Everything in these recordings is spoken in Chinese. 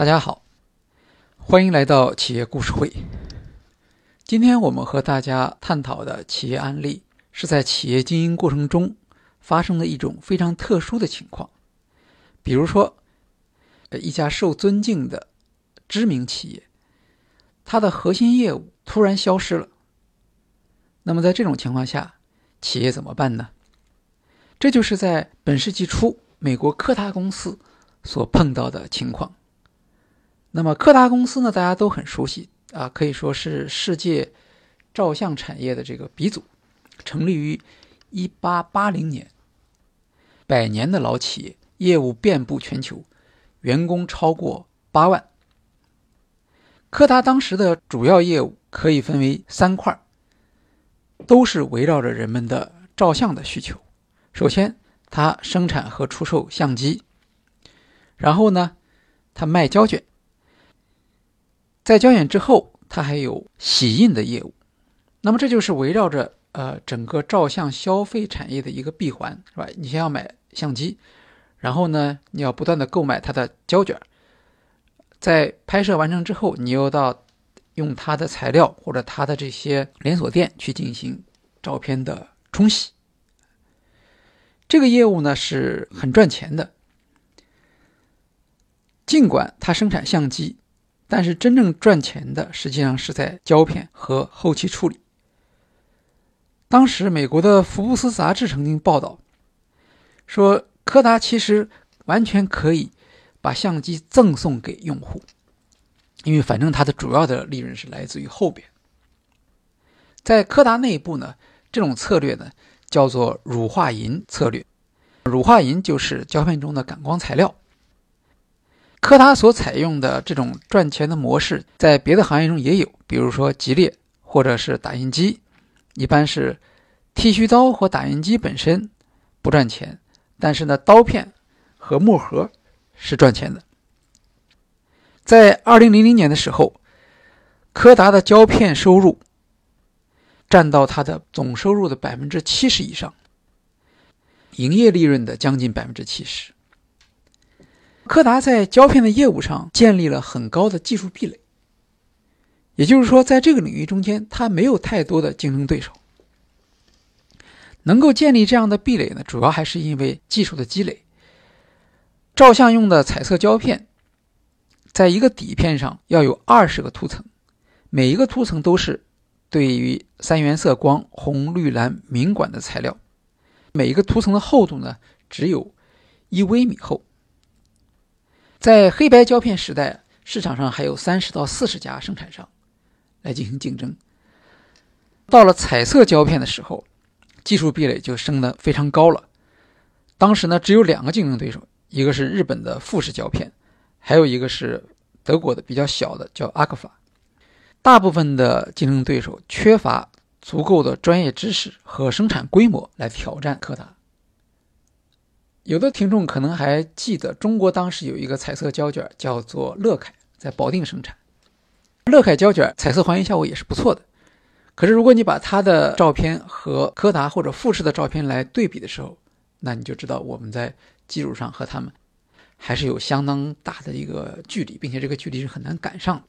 大家好，欢迎来到企业故事会。今天我们和大家探讨的企业案例是在企业经营过程中发生的一种非常特殊的情况。比如说，一家受尊敬的知名企业，它的核心业务突然消失了。那么在这种情况下，企业怎么办呢？这就是在本世纪初美国科达公司所碰到的情况。那么柯达公司呢，大家都很熟悉啊，可以说是世界照相产业的这个鼻祖，成立于一八八零年，百年的老企业，业务遍布全球，员工超过八万。柯达当时的主要业务可以分为三块，都是围绕着人们的照相的需求。首先，它生产和出售相机，然后呢，它卖胶卷。在胶卷之后，它还有洗印的业务，那么这就是围绕着呃整个照相消费产业的一个闭环，是吧？你先要买相机，然后呢，你要不断的购买它的胶卷，在拍摄完成之后，你又到用它的材料或者它的这些连锁店去进行照片的冲洗。这个业务呢是很赚钱的，尽管它生产相机。但是真正赚钱的，实际上是在胶片和后期处理。当时美国的《福布斯》杂志曾经报道说，柯达其实完全可以把相机赠送给用户，因为反正它的主要的利润是来自于后边。在柯达内部呢，这种策略呢叫做乳化银策略，乳化银就是胶片中的感光材料。柯达所采用的这种赚钱的模式，在别的行业中也有，比如说吉列或者是打印机，一般是剃须刀和打印机本身不赚钱，但是呢，刀片和墨盒是赚钱的。在二零零零年的时候，柯达的胶片收入占到它的总收入的百分之七十以上，营业利润的将近百分之七十。柯达在胶片的业务上建立了很高的技术壁垒，也就是说，在这个领域中间，它没有太多的竞争对手。能够建立这样的壁垒呢，主要还是因为技术的积累。照相用的彩色胶片，在一个底片上要有二十个涂层，每一个涂层都是对于三原色光红、绿、蓝敏感的材料，每一个涂层的厚度呢，只有一微米厚。在黑白胶片时代，市场上还有三十到四十家生产商来进行竞争。到了彩色胶片的时候，技术壁垒就升得非常高了。当时呢，只有两个竞争对手，一个是日本的富士胶片，还有一个是德国的比较小的叫阿克法。大部分的竞争对手缺乏足够的专业知识和生产规模来挑战柯达。有的听众可能还记得，中国当时有一个彩色胶卷叫做乐凯，在保定生产。乐凯胶卷彩色还原效果也是不错的。可是如果你把它的照片和柯达或者富士的照片来对比的时候，那你就知道我们在技术上和他们还是有相当大的一个距离，并且这个距离是很难赶上。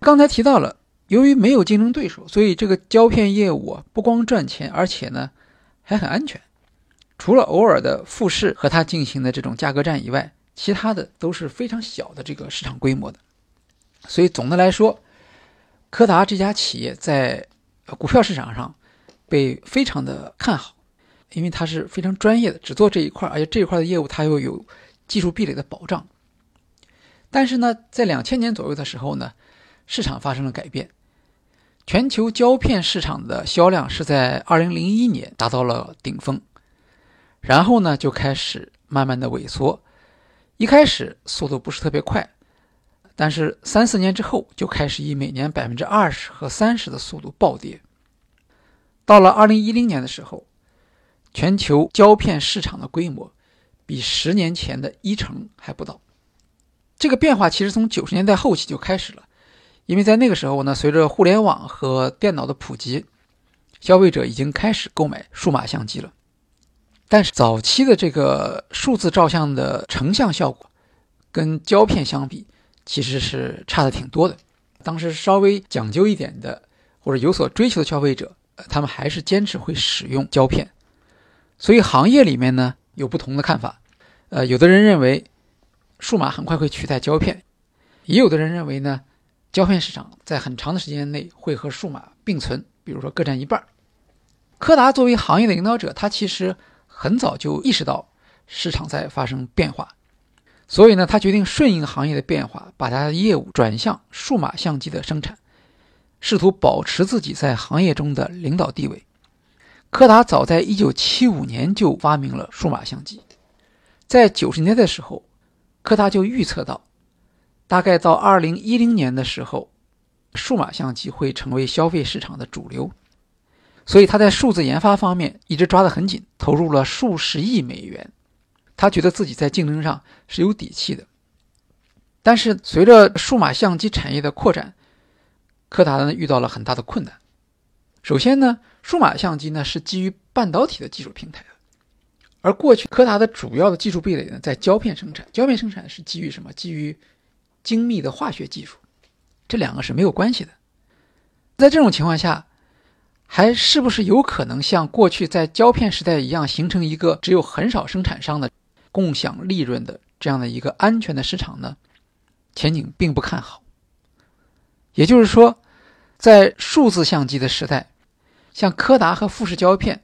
刚才提到了，由于没有竞争对手，所以这个胶片业务不光赚钱，而且呢还很安全。除了偶尔的富士和它进行的这种价格战以外，其他的都是非常小的这个市场规模的。所以总的来说，柯达这家企业在股票市场上被非常的看好，因为它是非常专业的，只做这一块，而且这一块的业务它又有技术壁垒的保障。但是呢，在两千年左右的时候呢，市场发生了改变，全球胶片市场的销量是在二零零一年达到了顶峰。然后呢，就开始慢慢的萎缩，一开始速度不是特别快，但是三四年之后就开始以每年百分之二十和三十的速度暴跌。到了二零一零年的时候，全球胶片市场的规模比十年前的一成还不到。这个变化其实从九十年代后期就开始了，因为在那个时候呢，随着互联网和电脑的普及，消费者已经开始购买数码相机了。但是早期的这个数字照相的成像效果跟胶片相比，其实是差的挺多的。当时稍微讲究一点的或者有所追求的消费者，他们还是坚持会使用胶片。所以行业里面呢有不同的看法。呃，有的人认为数码很快会取代胶片，也有的人认为呢，胶片市场在很长的时间内会和数码并存，比如说各占一半。柯达作为行业的领导者，他其实很早就意识到市场在发生变化，所以呢，他决定顺应行业的变化，把他的业务转向数码相机的生产，试图保持自己在行业中的领导地位。柯达早在1975年就发明了数码相机。在九十年代的时候，柯达就预测到，大概到二零一零年的时候，数码相机会成为消费市场的主流。所以他在数字研发方面一直抓得很紧，投入了数十亿美元。他觉得自己在竞争上是有底气的。但是随着数码相机产业的扩展，柯达呢遇到了很大的困难。首先呢，数码相机呢是基于半导体的技术平台的。而过去柯达的主要的技术壁垒呢，在胶片生产。胶片生产是基于什么？基于精密的化学技术，这两个是没有关系的。在这种情况下，还是不是有可能像过去在胶片时代一样，形成一个只有很少生产商的共享利润的这样的一个安全的市场呢？前景并不看好。也就是说，在数字相机的时代，像柯达和富士胶片。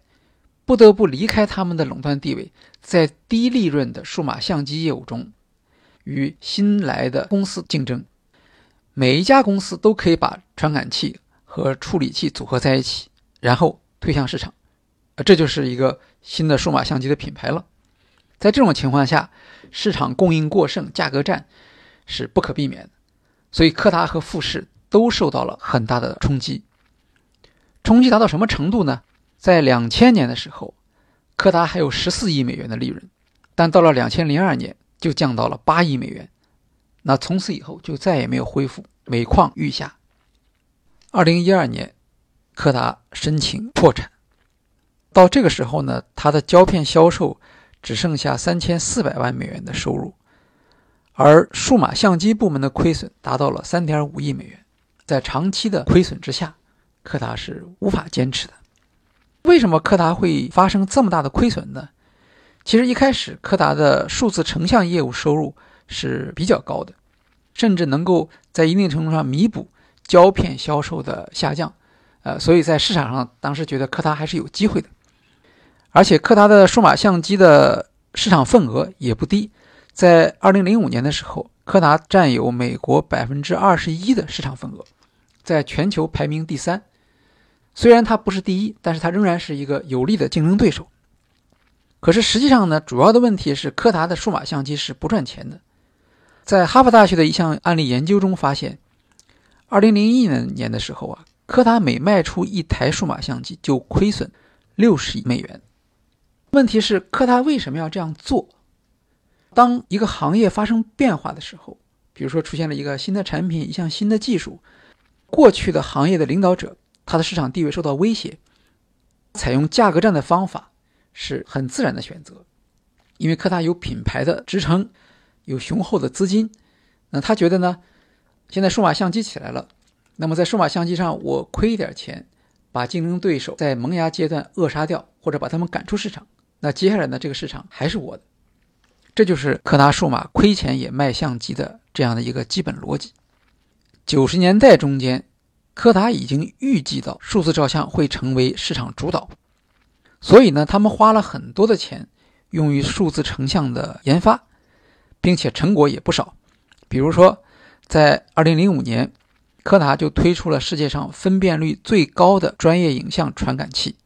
不得不离开他们的垄断地位，在低利润的数码相机业务中，与新来的公司竞争。每一家公司都可以把传感器和处理器组合在一起，然后推向市场。呃，这就是一个新的数码相机的品牌了。在这种情况下，市场供应过剩，价格战是不可避免的。所以，柯达和富士都受到了很大的冲击。冲击达到什么程度呢？在两千年的时候，柯达还有十四亿美元的利润，但到了两千零二年就降到了八亿美元。那从此以后就再也没有恢复，每况愈下。二零一二年，柯达申请破产。到这个时候呢，它的胶片销售只剩下三千四百万美元的收入，而数码相机部门的亏损达到了三点五亿美元。在长期的亏损之下，柯达是无法坚持的。为什么柯达会发生这么大的亏损呢？其实一开始柯达的数字成像业务收入是比较高的，甚至能够在一定程度上弥补胶片销售的下降，呃，所以在市场上当时觉得柯达还是有机会的。而且柯达的数码相机的市场份额也不低，在二零零五年的时候，柯达占有美国百分之二十一的市场份额，在全球排名第三。虽然它不是第一，但是它仍然是一个有力的竞争对手。可是实际上呢，主要的问题是柯达的数码相机是不赚钱的。在哈佛大学的一项案例研究中发现，2001年的时候啊，柯达每卖出一台数码相机就亏损60亿美元。问题是柯达为什么要这样做？当一个行业发生变化的时候，比如说出现了一个新的产品、一项新的技术，过去的行业的领导者。他的市场地位受到威胁，采用价格战的方法是很自然的选择，因为柯达有品牌的支撑，有雄厚的资金。那他觉得呢？现在数码相机起来了，那么在数码相机上我亏一点钱，把竞争对手在萌芽阶段扼杀掉，或者把他们赶出市场，那接下来呢？这个市场还是我的。这就是柯达数码亏钱也卖相机的这样的一个基本逻辑。九十年代中间。柯达已经预计到数字照相会成为市场主导，所以呢，他们花了很多的钱用于数字成像的研发，并且成果也不少。比如说，在2005年，柯达就推出了世界上分辨率最高的专业影像传感器。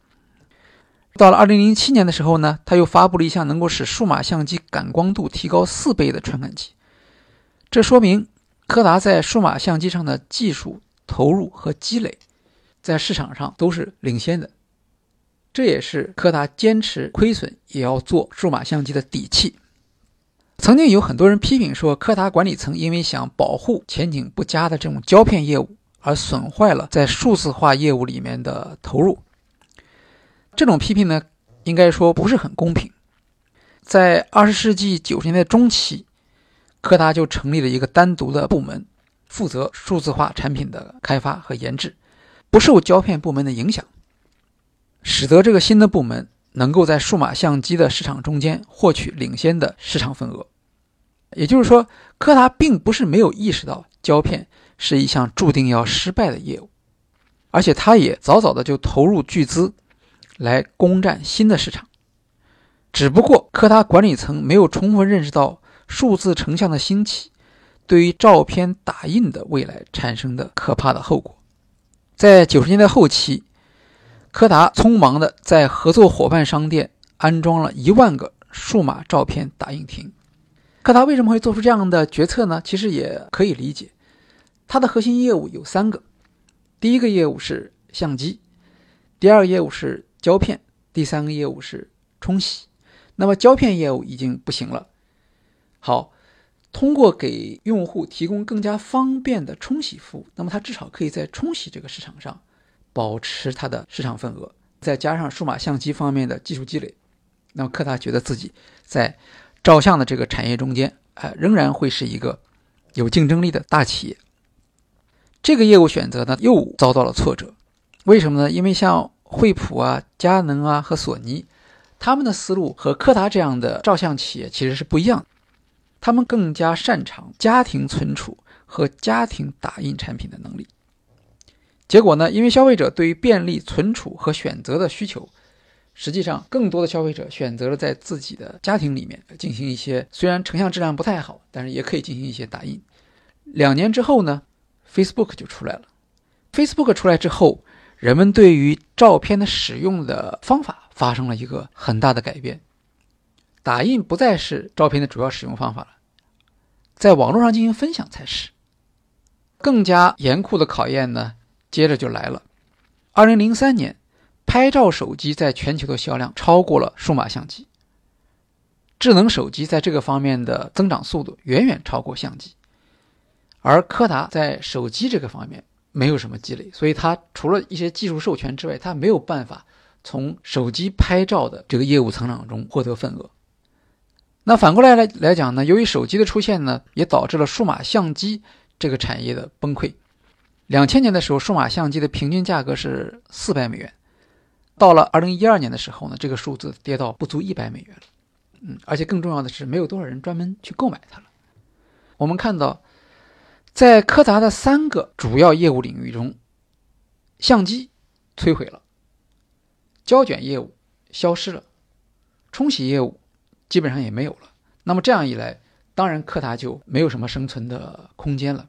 到了2007年的时候呢，他又发布了一项能够使数码相机感光度提高四倍的传感器。这说明柯达在数码相机上的技术。投入和积累，在市场上都是领先的，这也是柯达坚持亏损也要做数码相机的底气。曾经有很多人批评说，柯达管理层因为想保护前景不佳的这种胶片业务，而损坏了在数字化业务里面的投入。这种批评呢，应该说不是很公平。在二十世纪九十年代中期，柯达就成立了一个单独的部门，负责数字化产品的开发和研制，不受胶片部门的影响，使得这个新的部门能够在数码相机的市场中间获取领先的市场份额。也就是说，柯达并不是没有意识到胶片是一项注定要失败的业务，而且他也早早的就投入巨资来攻占新的市场。只不过，柯达管理层没有充分认识到数字成像的兴起对于照片打印的未来产生的可怕的后果。在九十年代后期，柯达匆忙的在合作伙伴商店安装了一万个数码照片打印厅。柯达为什么会做出这样的决策呢？其实也可以理解，它的核心业务有三个：第一个业务是相机，第二个业务是胶片，第三个业务是冲洗。那么胶片业务已经不行了。好，通过给用户提供更加方便的冲洗服务，那么它至少可以在冲洗这个市场上保持它的市场份额。再加上数码相机方面的技术积累，那么柯达觉得自己在。照相的这个产业中间，哎，仍然会是一个有竞争力的大企业。这个业务选择呢，又遭到了挫折。为什么呢？因为像惠普啊、佳能啊和索尼，他们的思路和柯达这样的照相企业其实是不一样。他们更加擅长家庭存储和家庭打印产品的能力。结果呢，因为消费者对于便利存储和选择的需求。实际上，更多的消费者选择了在自己的家庭里面进行一些虽然成像质量不太好，但是也可以进行一些打印。两年之后呢，Facebook 就出来了。Facebook 出来之后，人们对于照片的使用的方法发生了一个很大的改变。打印不再是照片的主要使用方法了，在网络上进行分享才是。更加严酷的考验呢，接着就来了。二零零三年。拍照手机在全球的销量超过了数码相机，智能手机在这个方面的增长速度远远超过相机，而柯达在手机这个方面没有什么积累，所以它除了一些技术授权之外，它没有办法从手机拍照的这个业务成长中获得份额。那反过来来来讲呢，由于手机的出现呢，也导致了数码相机这个产业的崩溃。两千年的时候，数码相机的平均价格是四百美元。到了二零一二年的时候呢，这个数字跌到不足一百美元了，嗯，而且更重要的是，没有多少人专门去购买它了。我们看到，在柯达的三个主要业务领域中，相机摧毁了，胶卷业务消失了，冲洗业务基本上也没有了。那么这样一来，当然柯达就没有什么生存的空间了。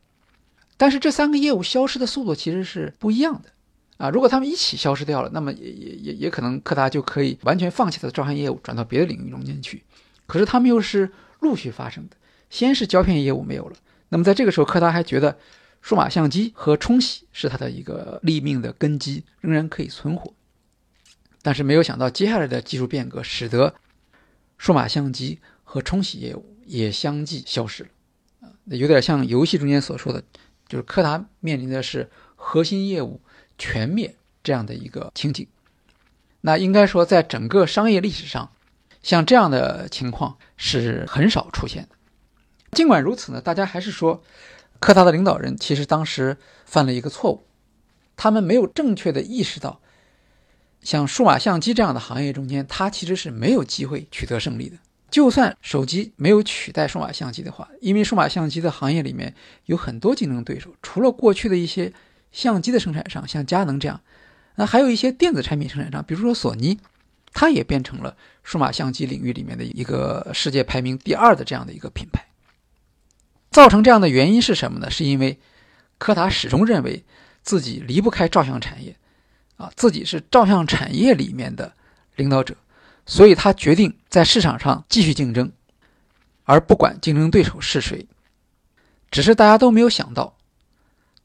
但是这三个业务消失的速度其实是不一样的。啊，如果他们一起消失掉了，那么也也也也可能柯达就可以完全放弃它的照相业务，转到别的领域中间去。可是他们又是陆续发生的，先是胶片业务没有了，那么在这个时候，柯达还觉得数码相机和冲洗是它的一个立命的根基，仍然可以存活。但是没有想到，接下来的技术变革使得数码相机和冲洗业务也相继消失了。啊，有点像游戏中间所说的，就是柯达面临的是核心业务。全灭这样的一个情景，那应该说，在整个商业历史上，像这样的情况是很少出现的。尽管如此呢，大家还是说，柯达的领导人其实当时犯了一个错误，他们没有正确的意识到，像数码相机这样的行业中间，它其实是没有机会取得胜利的。就算手机没有取代数码相机的话，因为数码相机的行业里面有很多竞争对手，除了过去的一些。相机的生产商像佳能这样，那还有一些电子产品生产商，比如说索尼，它也变成了数码相机领域里面的一个世界排名第二的这样的一个品牌。造成这样的原因是什么呢？是因为柯达始终认为自己离不开照相产业，啊，自己是照相产业里面的领导者，所以他决定在市场上继续竞争，而不管竞争对手是谁。只是大家都没有想到。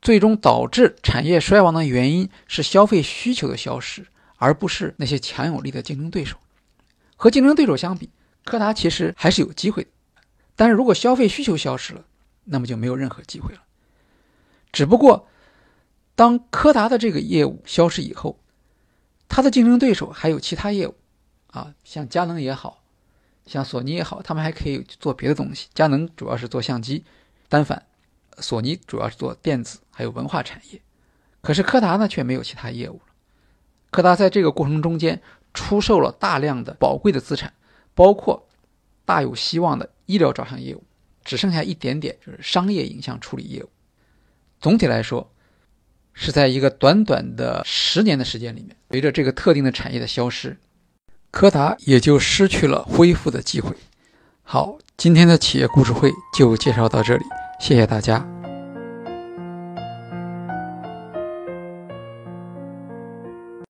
最终导致产业衰亡的原因是消费需求的消失，而不是那些强有力的竞争对手。和竞争对手相比，柯达其实还是有机会的。但是如果消费需求消失了，那么就没有任何机会了。只不过，当柯达的这个业务消失以后，它的竞争对手还有其他业务，啊，像佳能也好，像索尼也好，他们还可以做别的东西。佳能主要是做相机单反，索尼主要是做电子还有文化产业。可是柯达呢，却没有其他业务了。柯达在这个过程中间出售了大量的宝贵的资产，包括大有希望的医疗照相业务，只剩下一点点就是商业影像处理业务。总体来说，是在一个短短的十年的时间里面，随着这个特定的产业的消失，柯达也就失去了恢复的机会。好，今天的企业故事会就介绍到这里，谢谢大家。